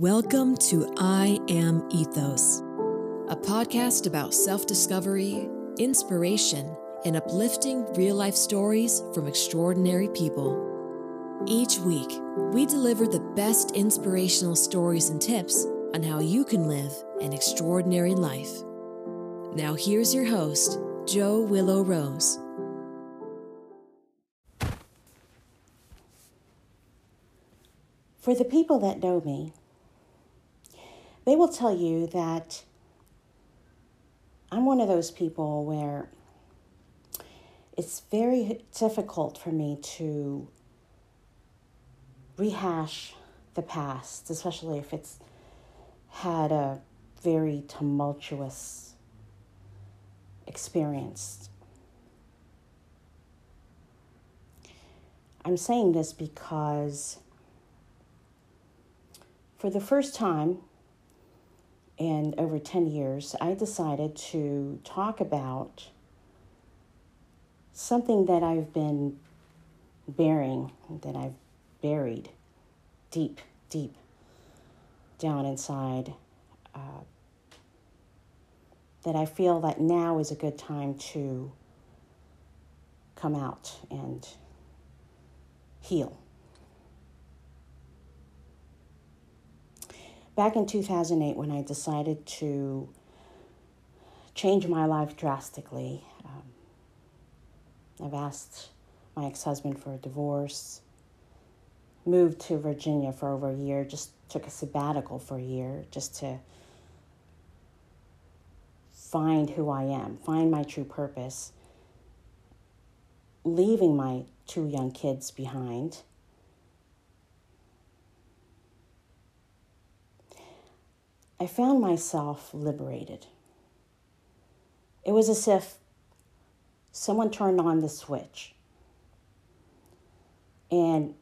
Welcome to I Am Ethos, a podcast about self discovery, inspiration, and uplifting real life stories from extraordinary people. Each week, we deliver the best inspirational stories and tips on how you can live an extraordinary life. Now, here's your host, Joe Willow Rose. For the people that know me, they will tell you that I'm one of those people where it's very difficult for me to rehash the past, especially if it's had a very tumultuous experience. I'm saying this because for the first time in over 10 years, I decided to talk about something that I've been bearing, that I've buried deep, deep down inside. Uh, that I feel that now is a good time to come out and heal. Back in 2008 when I decided to change my life drastically. Um, I've asked my ex husband for a divorce, moved to Virginia for over a year, just took a sabbatical for a year just to find who I am, find my true purpose, leaving my two young kids behind I found myself liberated. It was as if someone turned on the switch and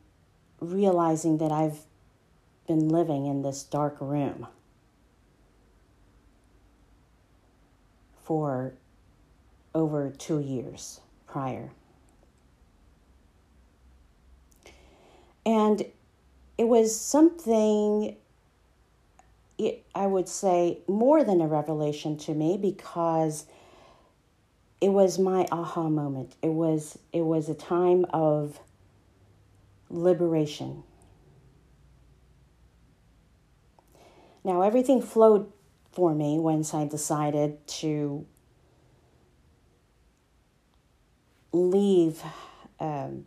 realizing that I've been living in this dark room for over two years prior. And it was something it, I would say, more than a revelation to me because it was my aha moment. It was it was a time of liberation. Now everything flowed for me once I decided to leave um,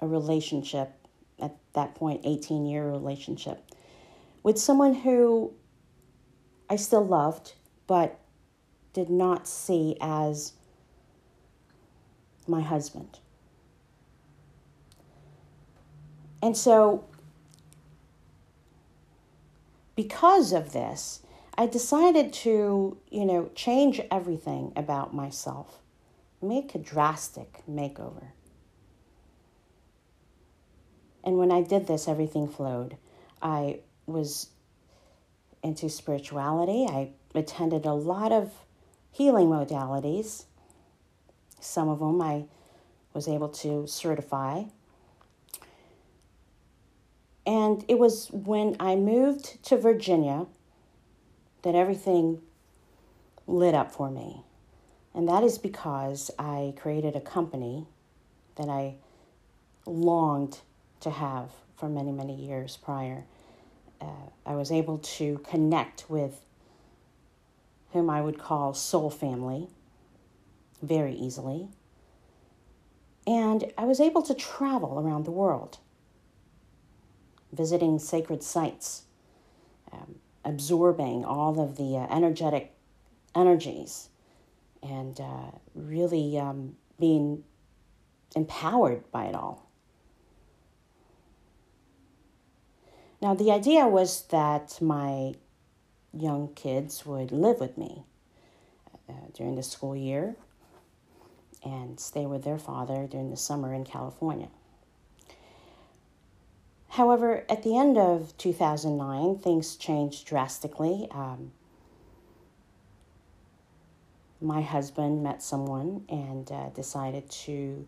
a relationship at that point, 18 year relationship with someone who I still loved, but did not see as my husband. And so, because of this, I decided to, you know, change everything about myself, make a drastic makeover. And when I did this, everything flowed. I was into spirituality. I attended a lot of healing modalities. Some of them I was able to certify. And it was when I moved to Virginia that everything lit up for me. And that is because I created a company that I longed to have for many, many years prior uh, I was able to connect with whom I would call soul family very easily. And I was able to travel around the world, visiting sacred sites, um, absorbing all of the uh, energetic energies, and uh, really um, being empowered by it all. Now, the idea was that my young kids would live with me uh, during the school year and stay with their father during the summer in California. However, at the end of 2009, things changed drastically. Um, my husband met someone and uh, decided to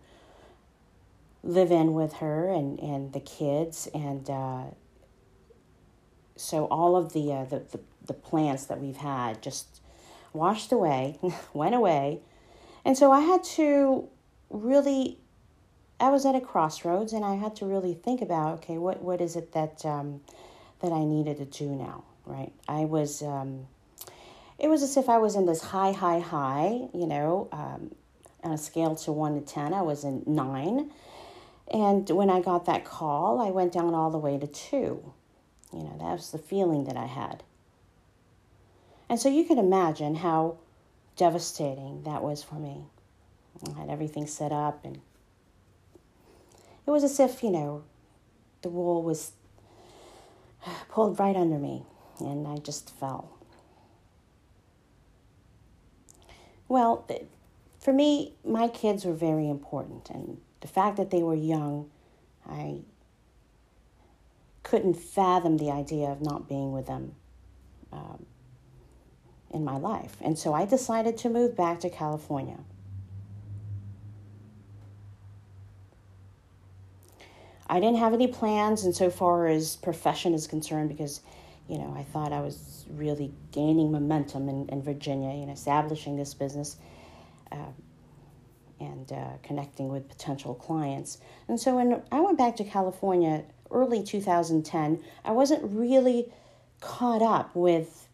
live in with her and, and the kids and uh, so all of the, uh, the, the the plants that we've had just washed away, went away, and so I had to really. I was at a crossroads, and I had to really think about okay, what what is it that um, that I needed to do now, right? I was. Um, it was as if I was in this high, high, high, you know, um, on a scale to one to 10, I was in nine. And when I got that call, I went down all the way to two. You know, that was the feeling that I had. And so you can imagine how devastating that was for me. I had everything set up, and it was as if, you know, the wool was pulled right under me, and I just fell. Well, for me, my kids were very important, and the fact that they were young, I couldn't fathom the idea of not being with them um, in my life. And so I decided to move back to California. I didn't have any plans insofar as profession is concerned because, you know, I thought I was really gaining momentum in, in Virginia, know, establishing this business uh, and uh, connecting with potential clients. And so when I went back to California early 2010, I wasn't really caught up with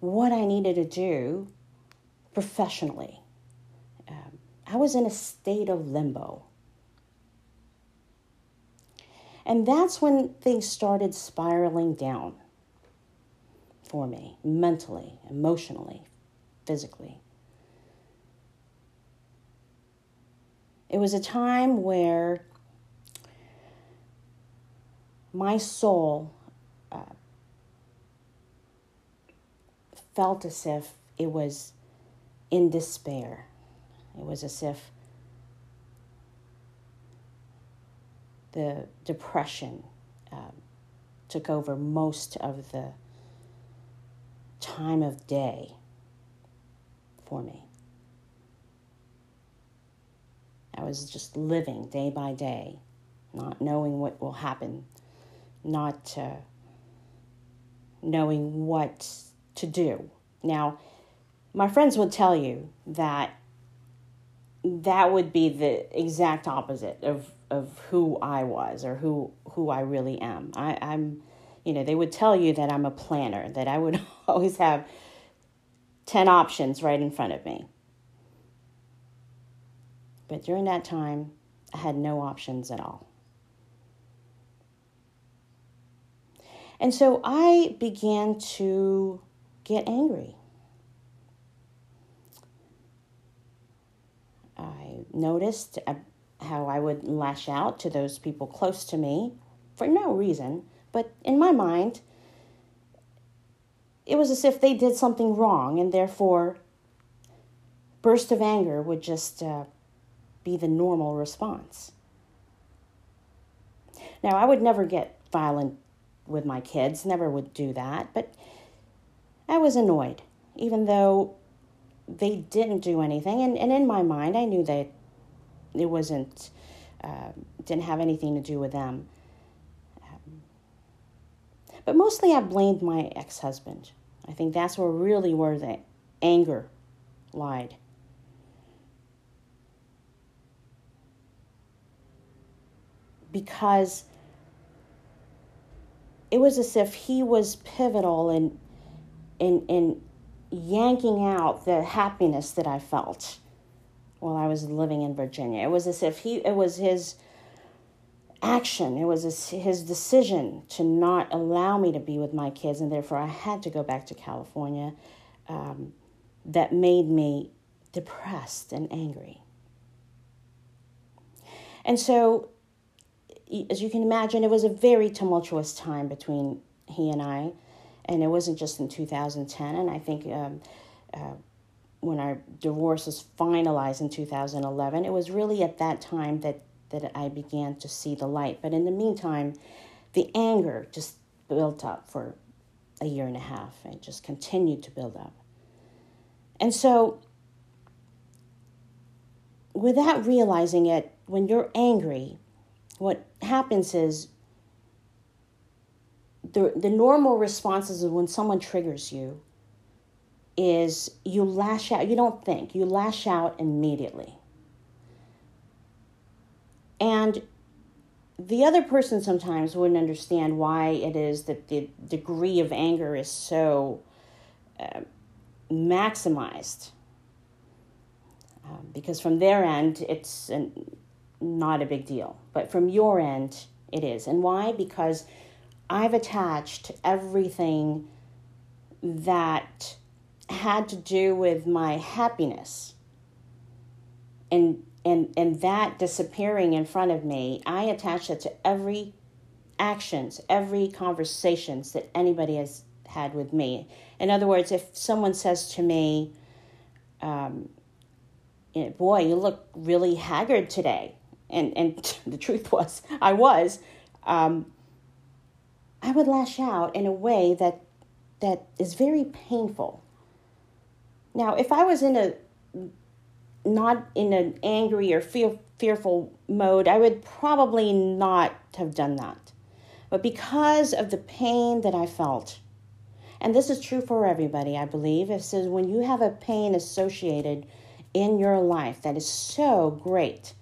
what I needed to do professionally. Um, I was in a state of limbo. And that's when things started spiraling down for me mentally, emotionally, physically. It was a time where my soul uh, felt as if it was in despair. It was as if the depression um, took over most of the time of day for me. I just living day by day, not knowing what will happen, not uh, knowing what to do. Now, my friends would tell you that that would be the exact opposite of, of who I was or who, who I really am. I, I'm, you know, they would tell you that I'm a planner, that I would always have 10 options right in front of me. But during that time, I had no options at all. And so I began to get angry. I noticed uh, how I would lash out to those people close to me for no reason, but in my mind, it was as if they did something wrong, and therefore, burst of anger would just uh, be the normal response. Now, I would never get violent with my kids, never would do that, but I was annoyed, even though they didn't do anything. And, and in my mind, I knew that it wasn't, uh, didn't have anything to do with them. Um, but mostly I blamed my ex husband. I think that's where really where the anger lied. Because it was as if he was pivotal in in in yanking out the happiness that I felt while I was living in Virginia. It was as if he it was his action, it was his, his decision to not allow me to be with my kids, and therefore I had to go back to California. Um, that made me depressed and angry. And so as you can imagine, it was a very tumultuous time between he and I, and it wasn't just in 2010. And I think um, uh, when our divorce was finalized in 2011, it was really at that time that that I began to see the light. But in the meantime, the anger just built up for a year and a half. and just continued to build up. And so, without realizing it, when you're angry, what happens is the, the normal responses when someone triggers you is you lash out. You don't think, you lash out immediately. And the other person sometimes wouldn't understand why it is that the degree of anger is so uh, maximized. Um, because from their end, it's an, not a big deal. But from your end, it is. And why? Because I've attached everything that had to do with my happiness and and and that disappearing in front of me i attach it to every actions every conversations that anybody has had with me in other words if someone says to me um, boy you look really haggard today and and the truth was i was um, i would lash out in a way that that is very painful now if i was in a not in an angry or fear, fearful mode, I would probably not have done that. But because of the pain that I felt, and this is true for everybody, I believe, it says when you have a pain associated in your life that is so great,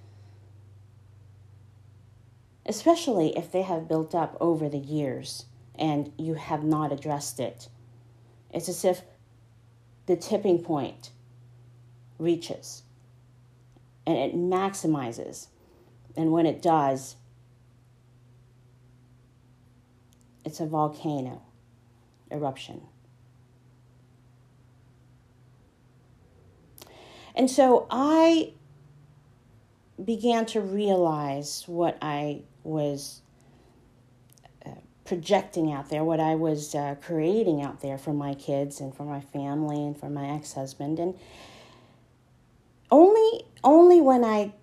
especially if they have built up over the years and you have not addressed it, it's as if the tipping point reaches and it maximizes. And when it does, it's a volcano eruption. And so I began to realize what I was uh, projecting out there, what I was uh, creating out there for my kids and for my family and for my ex husband. And only only when I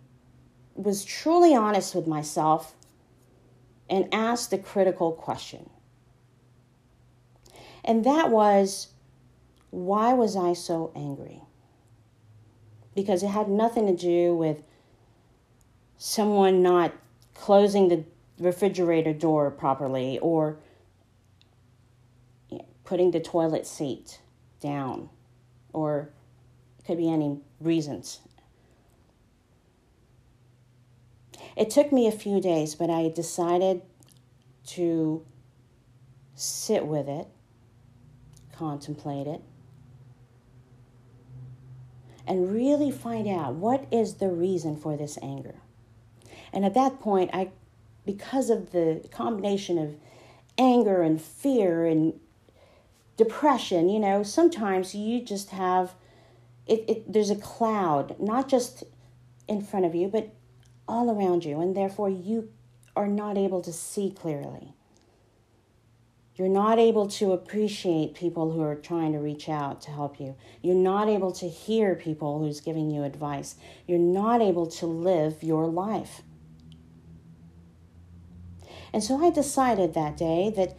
was truly honest with myself and asked the critical question. And that was why was I so angry? Because it had nothing to do with someone not closing the refrigerator door properly or putting the toilet seat down or it could be any reasons. It took me a few days, but I decided to sit with it, contemplate it, and really find out what is the reason for this anger. And at that point, I, because of the combination of anger and fear and depression, you know, sometimes you just have it, it there's a cloud, not just in front of you, but all around you, and therefore you are not able to see clearly. You're not able to appreciate people who are trying to reach out to help you. You're not able to hear people who's giving you advice. You're not able to live your life. And so I decided that day that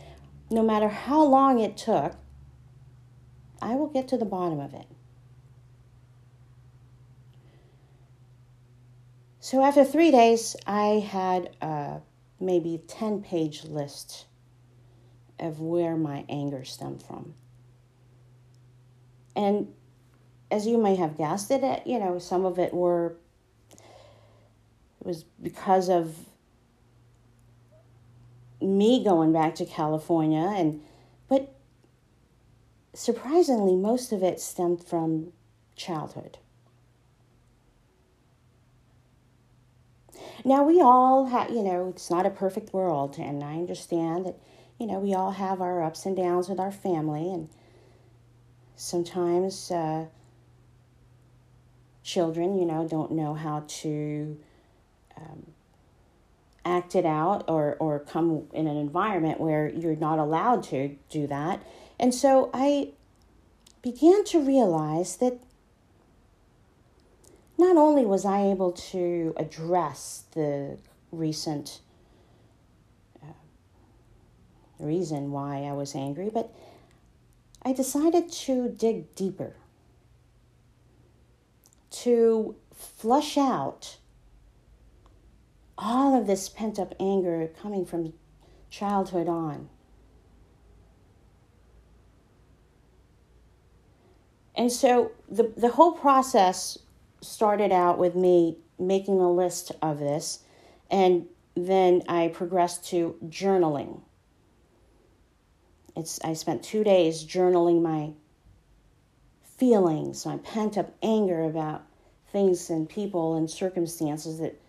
no matter how long it took, I will get to the bottom of it. So after three days, I had a maybe 10 page list of where my anger stemmed from. And as you may have guessed it, you know, some of it were it was because of me going back to California and but surprisingly most of it stemmed from childhood. Now, we all have, you know, it's not a perfect world, and I understand that, you know, we all have our ups and downs with our family, and sometimes uh, children, you know, don't know how to um, act it out or, or come in an environment where you're not allowed to do that. And so I began to realize that not only was I able to address the recent uh, reason why I was angry, but I decided to dig deeper, to flush out all of this pent up anger coming from childhood on. And so the, the whole process started out with me making a list of this, and then I progressed to journaling. It's, I spent two days journaling my feelings, my pent up anger about things and people and circumstances that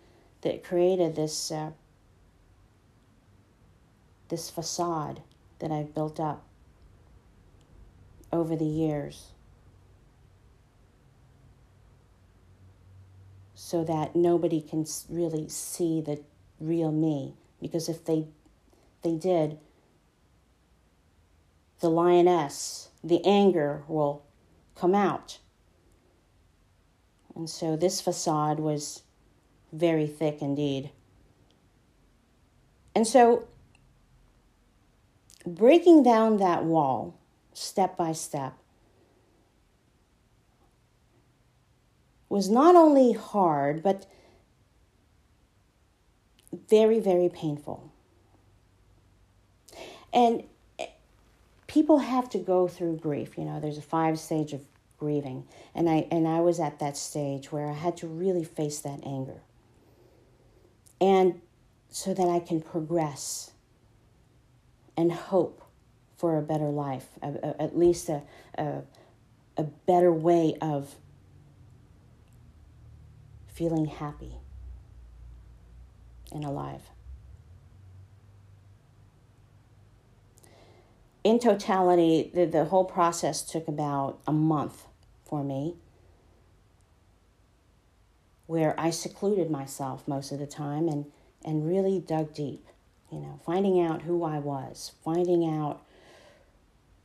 that created this, uh, this facade that I've built up over the years. So that nobody can really see the real me. Because if they, they did, the lioness, the anger will come out. And so this facade was very thick indeed. And so breaking down that wall step by step was not only hard, but very, very painful. And people have to go through grief. You know, there's a five stage of grieving, and I and I was at that stage where I had to really face that anger, and so that I can progress and hope for a better life, a, a, at least a, a a better way of feeling happy and alive. in totality, the, the whole process took about a month for me, where I secluded myself most of the time and, and really dug deep, you know, finding out who I was, finding out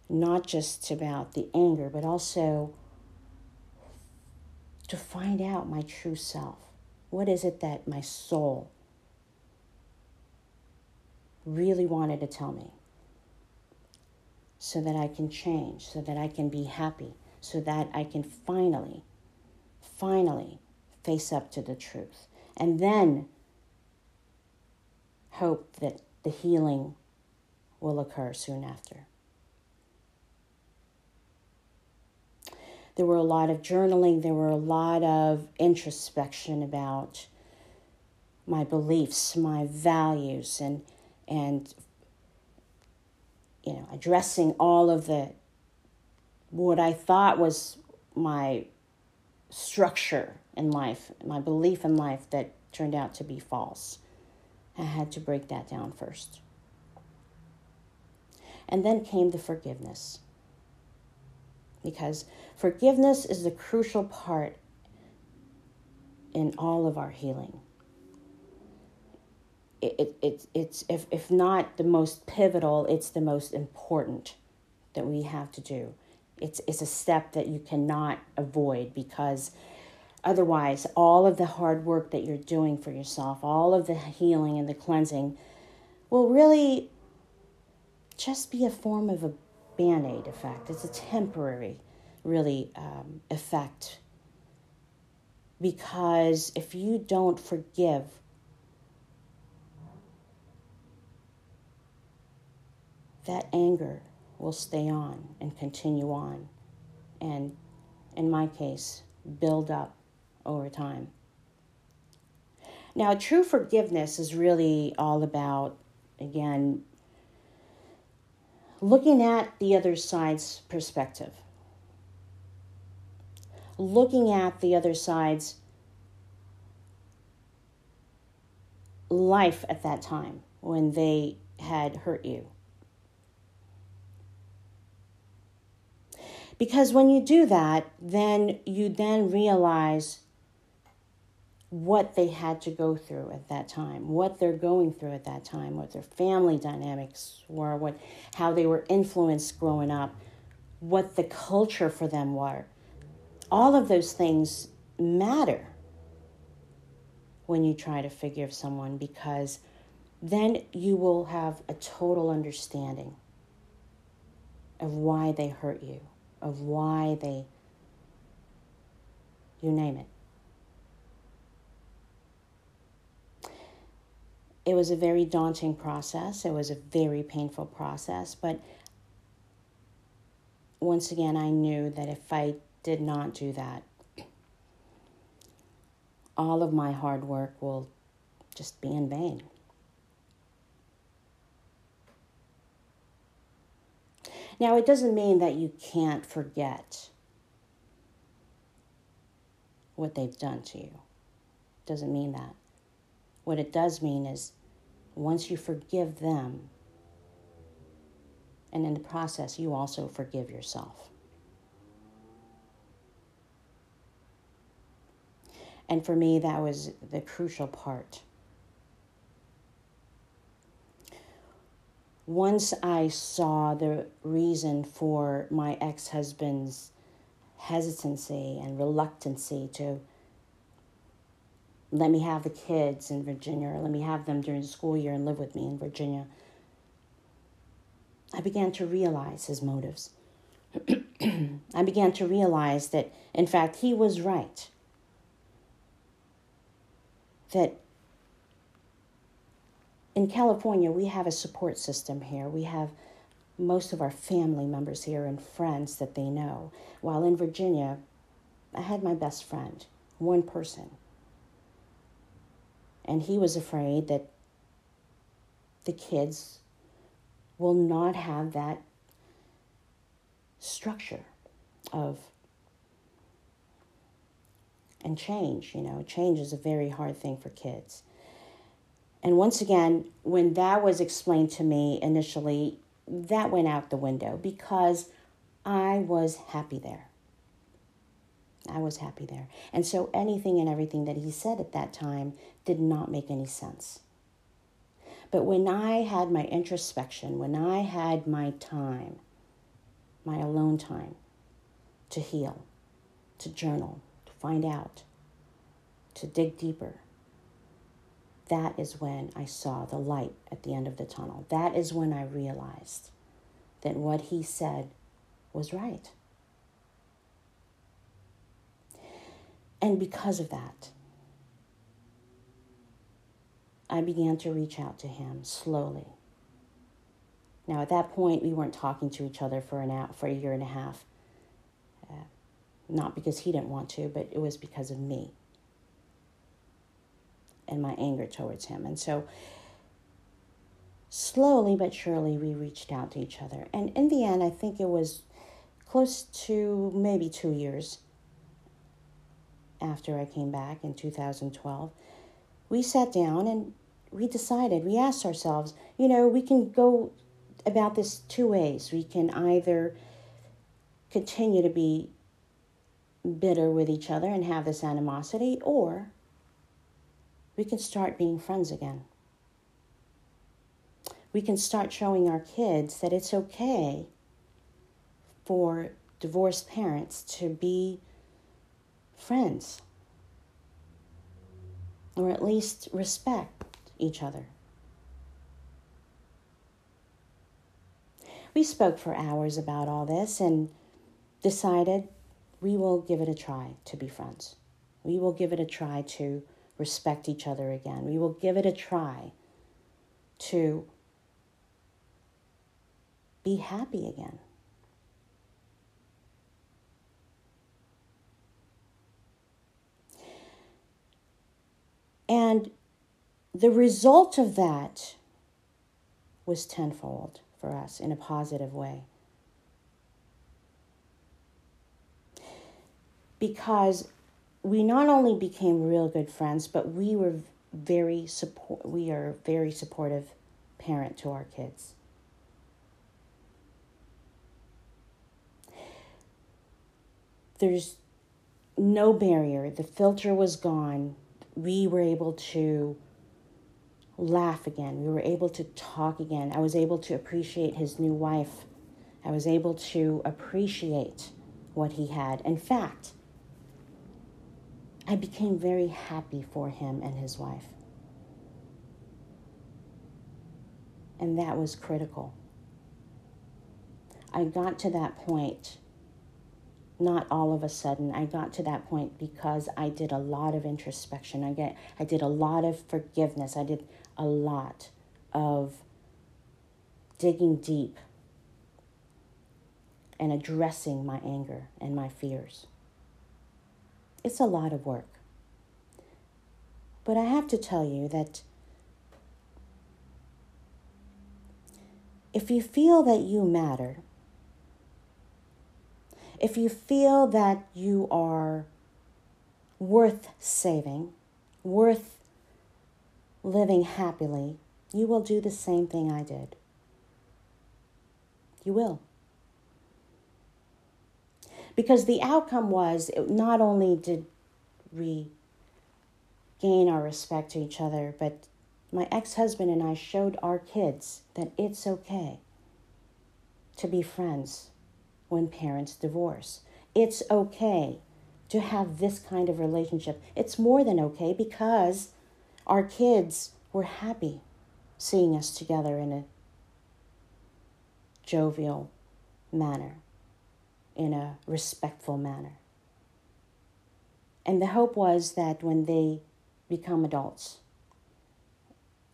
not just about the anger, but also to find out my true self. What is it that my soul really wanted to tell me? so that I can change, so that I can be happy, so that I can finally, finally face up to the truth. And then hope that the healing will occur soon after. There were a lot of journaling, there were a lot of introspection about my beliefs, my values, and, and you know, addressing all of the what I thought was my structure in life, my belief in life that turned out to be false. I had to break that down first. And then came the forgiveness. Because forgiveness is the crucial part in all of our healing it, it, it, it's if, if not the most pivotal it's the most important that we have to do it's, it's a step that you cannot avoid because otherwise all of the hard work that you're doing for yourself all of the healing and the cleansing will really just be a form of a band-aid effect. It's a temporary really um, effect. Because if you don't forgive that anger will stay on and continue on. And in my case, build up over time. Now, true forgiveness is really all about, again, looking at the other side's perspective, looking at the other side's life at that time when they had hurt you. Because when you do that, then you then realize what they had to go through at that time, what they're going through at that time, what their family dynamics were, what how they were influenced growing up, what the culture for them were. All of those things matter when you try to forgive someone because then you will have a total understanding of why they hurt you of why they, you name it. It was a very daunting process. It was a very painful process, but once again, I knew that if I did not do that, all of my hard work will just be in vain. Now, it doesn't mean that you can't forget what they've done to you. It doesn't mean that. What it does mean is once you forgive them, and in the process, you also forgive yourself. And for me, that was the crucial part. Once I saw the reason for my ex husband's hesitancy and reluctancy to let me have the kids in Virginia or let me have them during the school year and live with me in Virginia, I began to realize his motives. I began to realize that, in fact, he was right that in California, we have a support system here. We have most of our family members here and friends that they know. While in Virginia, I had my best friend, one person. And he was afraid that the kids will not have that structure of and change. You know, change is a very hard thing for kids. And once again, when that was explained to me initially, that went out the window because I was happy there. I was happy there. And so anything and everything that he said at that time did not make any sense. But when I had my introspection, when I had my time, my alone time to heal, to journal, to find out, to dig deeper, that is when I saw the light at the end of the tunnel. That is when I realized that what he said was right. And because of that, I began to reach out to him slowly. Now, at that point, we weren't talking to each other for an hour, for a year and a half. Uh, not because he didn't want to, but it was because of me and my anger towards him. And so, slowly but surely, we reached out to each other. And in the end, I think it was close to maybe two years after I came back in 2012. We sat down and we decided, we asked ourselves, you know, we can go about this two ways. We can either continue to be bitter with each other and have this animosity, or we can start being friends again. We can start showing our kids that it's okay for divorced parents to be friends or at least respect each other. We spoke for hours about all this and decided we will give it a try to be friends. We will give it a try to respect each other again. We will give it a try to be happy again. And the result of that was tenfold for us in a positive way. because we not only became real good friends, but we were very support. We are very supportive parent to our kids. There's no barrier. The filter was gone. We were able to laugh again. We were able to talk again. I was able to appreciate his new wife. I was able to appreciate what he had. In fact, I became very happy for him and his wife. And that was critical. I got to that point, not all of a sudden. I got to that point because I did a lot of introspection. I get I did a lot of forgiveness. I did a lot of digging deep and addressing my anger and my fears It's a lot of work. But I have to tell you that if you feel that you matter, if you feel that you are worth saving, worth living happily, you will do the same thing I did. You will. Because the outcome was not only did we gain our respect to each other, but my ex husband and I showed our kids that it's okay to be friends when parents divorce. It's okay to have this kind of relationship. It's more than okay because our kids were happy seeing us together in a jovial manner, in a respectful manner. And the hope was that when they become adults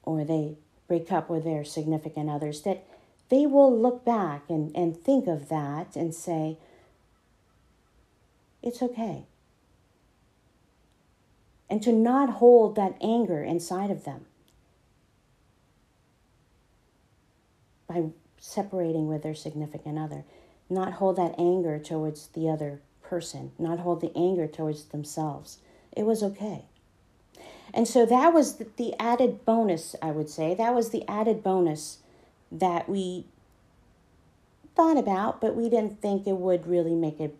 or they break up with their significant others, that they will look back and, and think of that and say, it's okay. And to not hold that anger inside of them by separating with their significant other. Not hold that anger towards the other person, not hold the anger towards themselves. It was okay. And so that was the added bonus, I would say. That was the added bonus that we thought about, but we didn't think it would really make a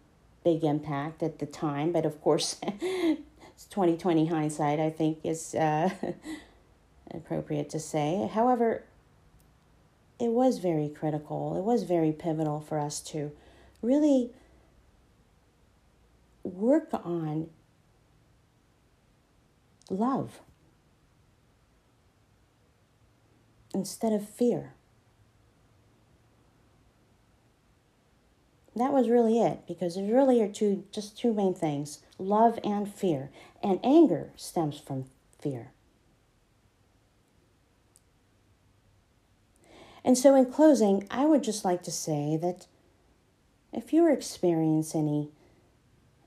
big impact at the time. But of course, it's 2020 hindsight, I think, is uh, appropriate to say. However, it was very critical, it was very pivotal for us to really work on love instead of fear. That was really it because there really are two just two main things love and fear. And anger stems from fear. And so, in closing, I would just like to say that if you experience any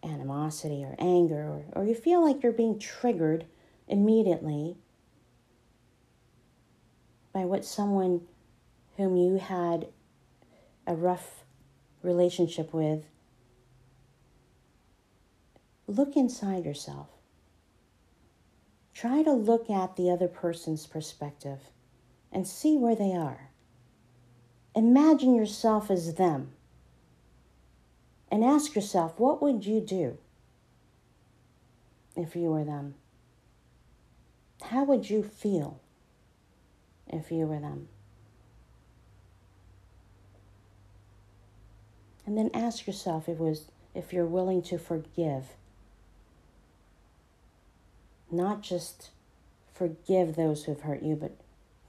animosity or anger, or, or you feel like you're being triggered immediately by what someone whom you had a rough relationship with, look inside yourself. Try to look at the other person's perspective and see where they are. Imagine yourself as them and ask yourself, what would you do if you were them? How would you feel if you were them? And then ask yourself if was if you're willing to forgive. Not just forgive those who have hurt you, but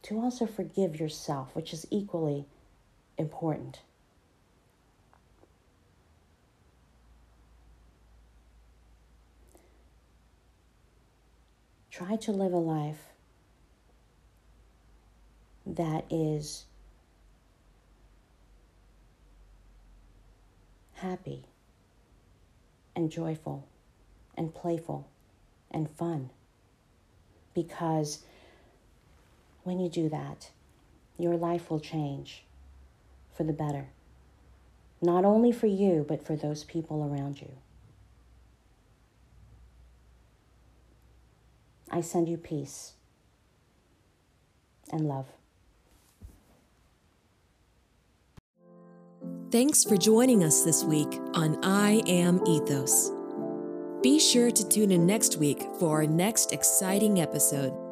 to also forgive yourself, which is equally important. Try to live a life that is happy and joyful and playful and fun. Because when you do that, your life will change for the better. Not only for you, but for those people around you. I send you peace and love. Thanks for joining us this week on I Am Ethos. Be sure to tune in next week for our next exciting episode.